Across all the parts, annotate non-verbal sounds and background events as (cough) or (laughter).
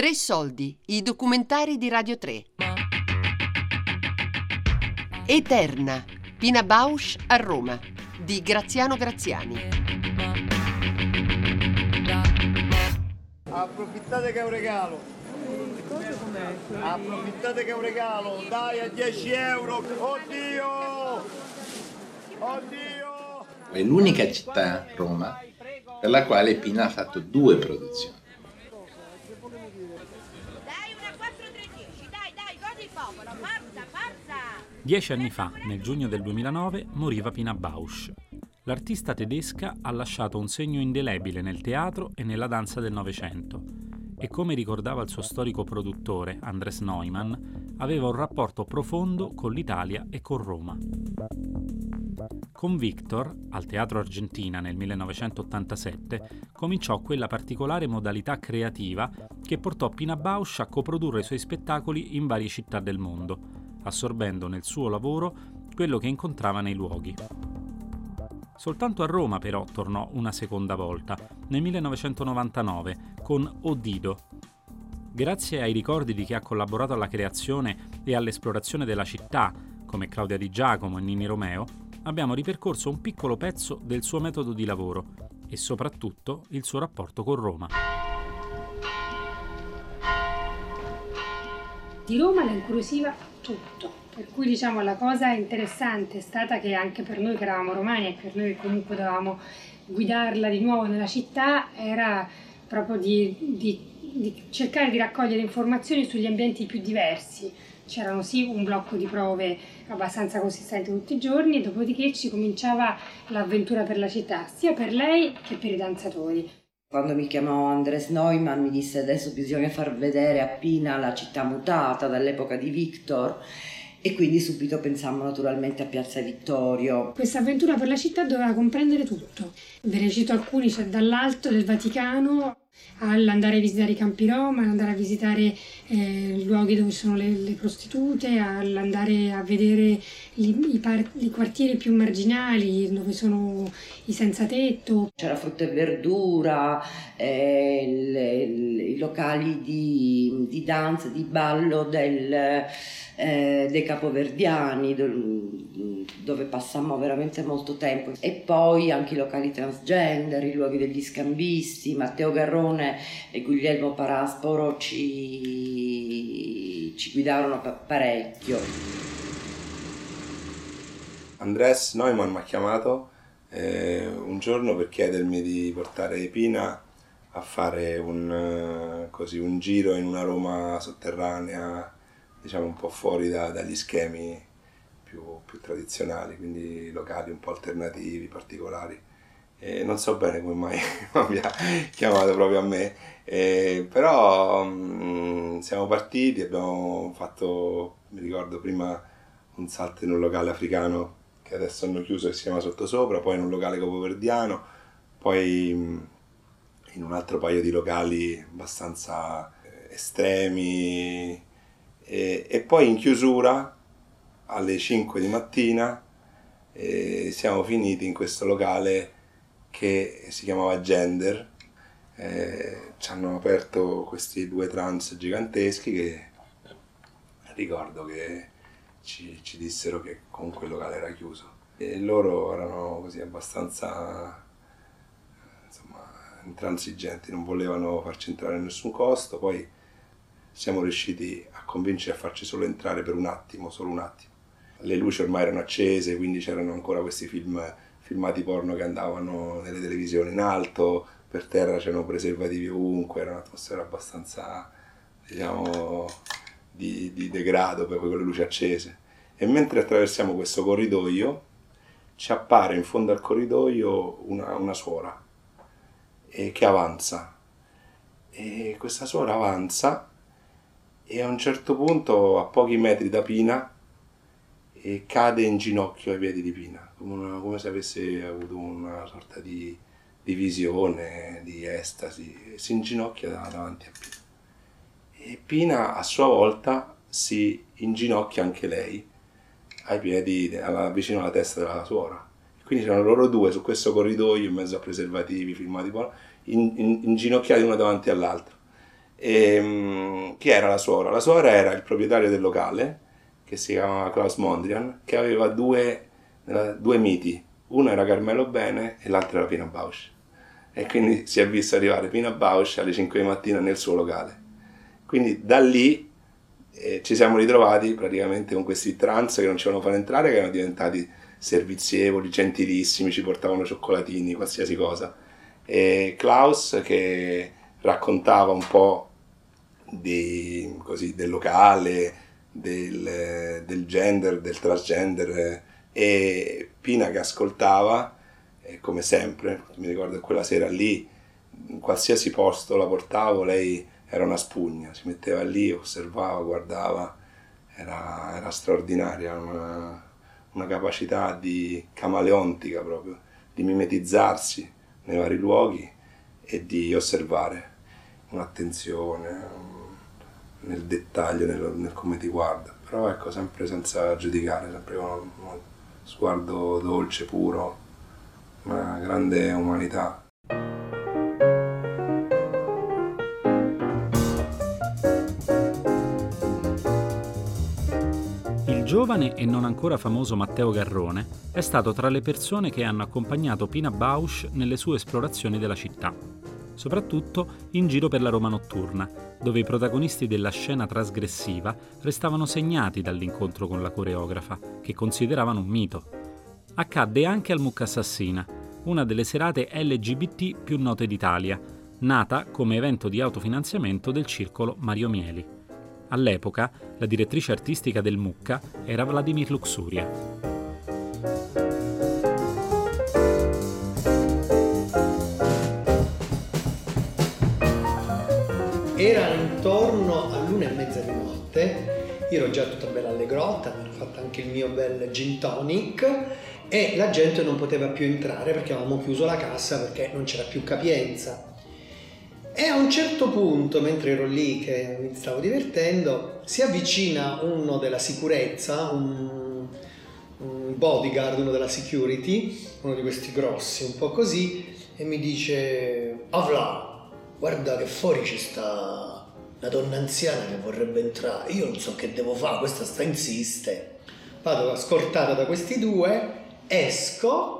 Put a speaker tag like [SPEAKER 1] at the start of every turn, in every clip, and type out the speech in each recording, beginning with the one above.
[SPEAKER 1] Tre soldi, i documentari di Radio 3. Eterna, Pina Bausch a Roma, di Graziano Graziani.
[SPEAKER 2] Approfittate che è un regalo. Approfittate che è un regalo. Dai a 10 euro. Oddio! Oddio!
[SPEAKER 3] È l'unica città, Roma, per la quale Pina ha fatto due produzioni.
[SPEAKER 4] Dai una 4-3-10, dai, dai, godi il popolo, forza, forza!
[SPEAKER 5] Dieci anni fa, nel giugno del 2009, moriva Pina Bausch. L'artista tedesca ha lasciato un segno indelebile nel teatro e nella danza del Novecento e come ricordava il suo storico produttore, Andres Neumann, aveva un rapporto profondo con l'Italia e con Roma. Con Victor, al Teatro Argentina nel 1987, cominciò quella particolare modalità creativa che portò Pina Bausch a coprodurre i suoi spettacoli in varie città del mondo, assorbendo nel suo lavoro quello che incontrava nei luoghi. Soltanto a Roma però tornò una seconda volta, nel 1999, con Odido. Grazie ai ricordi di chi ha collaborato alla creazione e all'esplorazione della città, come Claudia Di Giacomo e Nini Romeo, abbiamo ripercorso un piccolo pezzo del suo metodo di lavoro e soprattutto il suo rapporto con Roma.
[SPEAKER 6] Di Roma la incuriosiva tutto, per cui diciamo la cosa interessante è stata che anche per noi che eravamo romani e per noi che comunque dovevamo guidarla di nuovo nella città era proprio di, di- di cercare di raccogliere informazioni sugli ambienti più diversi. C'erano sì un blocco di prove abbastanza consistente tutti i giorni e dopodiché ci cominciava l'avventura per la città, sia per lei che per i danzatori.
[SPEAKER 7] Quando mi chiamò Andres Neumann mi disse adesso bisogna far vedere a Pina la città mutata dall'epoca di Victor e quindi subito pensammo naturalmente a Piazza Vittorio.
[SPEAKER 6] Questa avventura per la città doveva comprendere tutto. Ve ne cito alcuni, c'è dall'alto del Vaticano all'andare a visitare i campi Roma, all'andare a visitare eh, luoghi dove sono le, le prostitute, all'andare a vedere li- i, par- i quartieri più marginali dove sono i senza tetto.
[SPEAKER 7] C'era frutta e verdura, eh, le- le- i locali di, di danza, di ballo del, eh, dei capoverdiani do- dove passammo veramente molto tempo e poi anche i locali transgender, i luoghi degli scambisti, Matteo Garrone e Guglielmo Parasporo ci, ci guidarono pa- parecchio.
[SPEAKER 8] Andres Neumann mi ha chiamato eh, un giorno per chiedermi di portare Pina a fare un, eh, così, un giro in una Roma sotterranea, diciamo un po' fuori da- dagli schemi più, più tradizionali, quindi locali un po' alternativi, particolari. E non so bene come mai mi (laughs) abbia chiamato proprio a me, eh, però mm, siamo partiti, abbiamo fatto, mi ricordo prima un salto in un locale africano che adesso hanno chiuso e si chiama Sottosopra, poi in un locale capoverdiano, poi mh, in un altro paio di locali abbastanza eh, estremi. E, e poi in chiusura alle 5 di mattina eh, siamo finiti in questo locale che si chiamava Gender. Eh, ci hanno aperto questi due trans giganteschi che ricordo che ci, ci dissero che comunque il locale era chiuso e loro erano così abbastanza insomma intransigenti, non volevano farci entrare a nessun costo, poi siamo riusciti a convincere a farci solo entrare per un attimo, solo un attimo. Le luci ormai erano accese, quindi c'erano ancora questi film, filmati porno che andavano nelle televisioni in alto, per terra c'erano preservativi ovunque, era un'atmosfera abbastanza, diciamo, di, di degrado poi con le luci accese. E mentre attraversiamo questo corridoio, ci appare in fondo al corridoio una, una suora eh, che avanza. E questa suora avanza e a un certo punto, a pochi metri da Pina, e cade in ginocchio ai piedi di Pina, come, una- come se avesse avuto una sorta di, di visione, di estasi, si inginocchia da- davanti a Pina. E Pina a sua volta si inginocchia anche lei ai piedi, alla- vicino alla testa della suora. Quindi c'erano loro due su questo corridoio in mezzo a preservativi, filmati, in- in- inginocchiati uno davanti all'altro. E, mm, chi era la suora? La suora era il proprietario del locale, che si chiamava Klaus Mondrian, che aveva due, eh, due miti. Uno era Carmelo Bene e l'altro era Pina Bausch. E quindi si è visto arrivare Pina Bausch alle 5 di mattina nel suo locale. Quindi da lì eh, ci siamo ritrovati praticamente con questi trans che non ci volevano fare entrare, che erano diventati servizievoli, gentilissimi, ci portavano cioccolatini, qualsiasi cosa. E Klaus che raccontava un po' di, così, del locale, del, del, gender, del transgender e Pina che ascoltava, come sempre, mi ricordo quella sera lì, in qualsiasi posto la portavo, lei era una spugna, si metteva lì, osservava, guardava, era, era straordinaria, una, una capacità di camaleontica proprio, di mimetizzarsi nei vari luoghi e di osservare un'attenzione nel dettaglio, nel, nel, come ti guarda, però ecco, sempre senza giudicare, sempre con uno sguardo dolce, puro, una grande umanità.
[SPEAKER 5] Il giovane e non ancora famoso Matteo Garrone è stato tra le persone che hanno accompagnato Pina Bausch nelle sue esplorazioni della città soprattutto in giro per la Roma notturna, dove i protagonisti della scena trasgressiva restavano segnati dall'incontro con la coreografa, che consideravano un mito. Accadde anche al Mucca Assassina, una delle serate LGBT più note d'Italia, nata come evento di autofinanziamento del circolo Mario Mieli. All'epoca, la direttrice artistica del Mucca era Vladimir Luxuria.
[SPEAKER 9] Io ero già tutta bella allegrotta, ero fatto anche il mio bel gin tonic e la gente non poteva più entrare perché avevamo chiuso la cassa perché non c'era più capienza. E a un certo punto, mentre ero lì che mi stavo divertendo, si avvicina uno della sicurezza, un, un bodyguard, uno della security, uno di questi grossi, un po' così, e mi dice, Avla, guarda che fuori ci sta una donna anziana che vorrebbe entrare, io non so che devo fare, questa sta insiste. Vado scortato da questi due, esco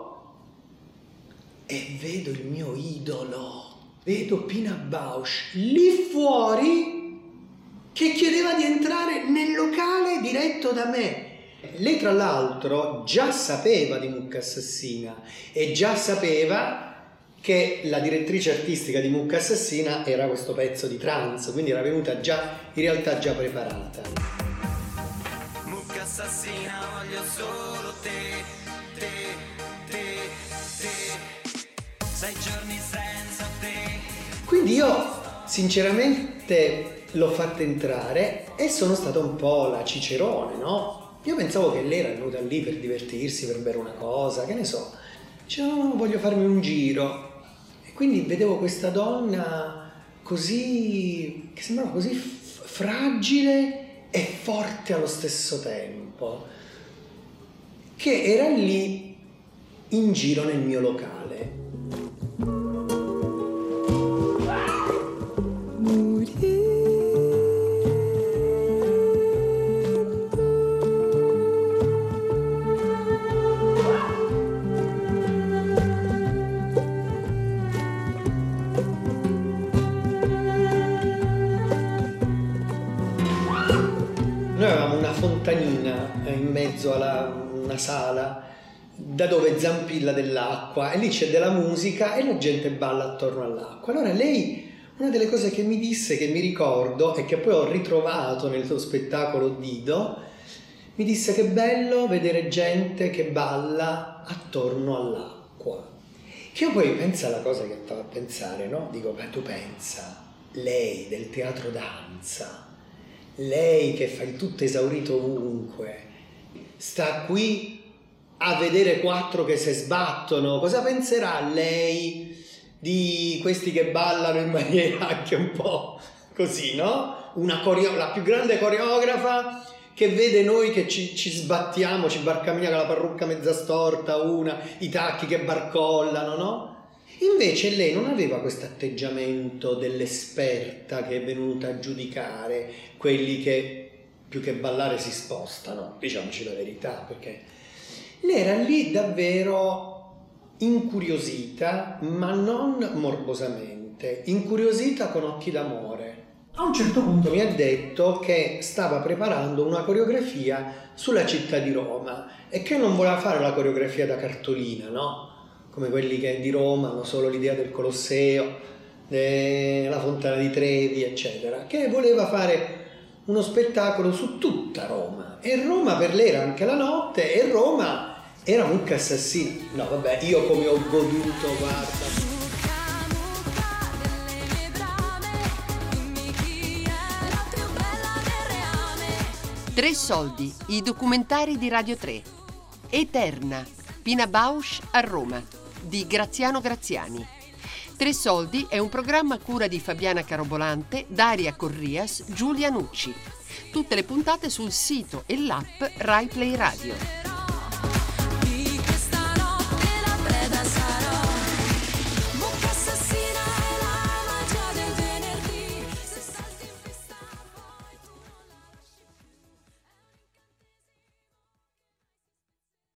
[SPEAKER 9] e vedo il mio idolo, vedo Pina Bausch lì fuori che chiedeva di entrare nel locale diretto da me. Lei tra l'altro già sapeva di Mucca Assassina e già sapeva che la direttrice artistica di Mucca Assassina era questo pezzo di trance, quindi era venuta già in realtà già preparata. Mucca assassina, voglio solo te, te, te, te. Sei giorni senza te. Quindi io sinceramente l'ho fatta entrare e sono stata un po' la cicerone, no? Io pensavo che lei era venuta lì per divertirsi, per bere una cosa, che ne so. Dice, no, voglio farmi un giro. Quindi vedevo questa donna così, che sembrava così f- fragile e forte allo stesso tempo, che era lì in giro nel mio locale. Fontanina eh, in mezzo a una sala da dove zampilla dell'acqua e lì c'è della musica e la gente balla attorno all'acqua. Allora lei, una delle cose che mi disse, che mi ricordo e che poi ho ritrovato nel suo spettacolo Dido, mi disse che bello vedere gente che balla attorno all'acqua. Che io poi pensa alla cosa che fa pensare, no? Dico, beh tu pensa, lei del teatro danza, lei che fa il tutto esaurito ovunque, sta qui a vedere quattro che si sbattono, cosa penserà lei di questi che ballano in (laughs) maniera anche un po' così, no? Coreo- la più grande coreografa che vede noi che ci, ci sbattiamo, ci barcamina con la parrucca mezza storta, una, i tacchi che barcollano, no? Invece lei non aveva questo atteggiamento dell'esperta che è venuta a giudicare quelli che più che ballare si spostano, diciamoci la verità, perché lei era lì davvero incuriosita, ma non morbosamente, incuriosita con occhi d'amore. A un certo punto mi ha detto che stava preparando una coreografia sulla città di Roma e che non voleva fare la coreografia da cartolina, no? Come quelli che di Roma hanno solo l'idea del Colosseo, della Fontana di Trevi, eccetera, che voleva fare uno spettacolo su tutta Roma. E Roma per lei era anche la notte e Roma era mucca assassina. No, vabbè, io come ho goduto, guarda.
[SPEAKER 1] Tre soldi, i documentari di Radio 3. Eterna, Pina Bausch a Roma, di Graziano Graziani. Tre soldi è un programma a cura di Fabiana Carobolante, Daria Corrias, Giulia Nucci. Tutte le puntate sul sito e l'app Rai Play Radio.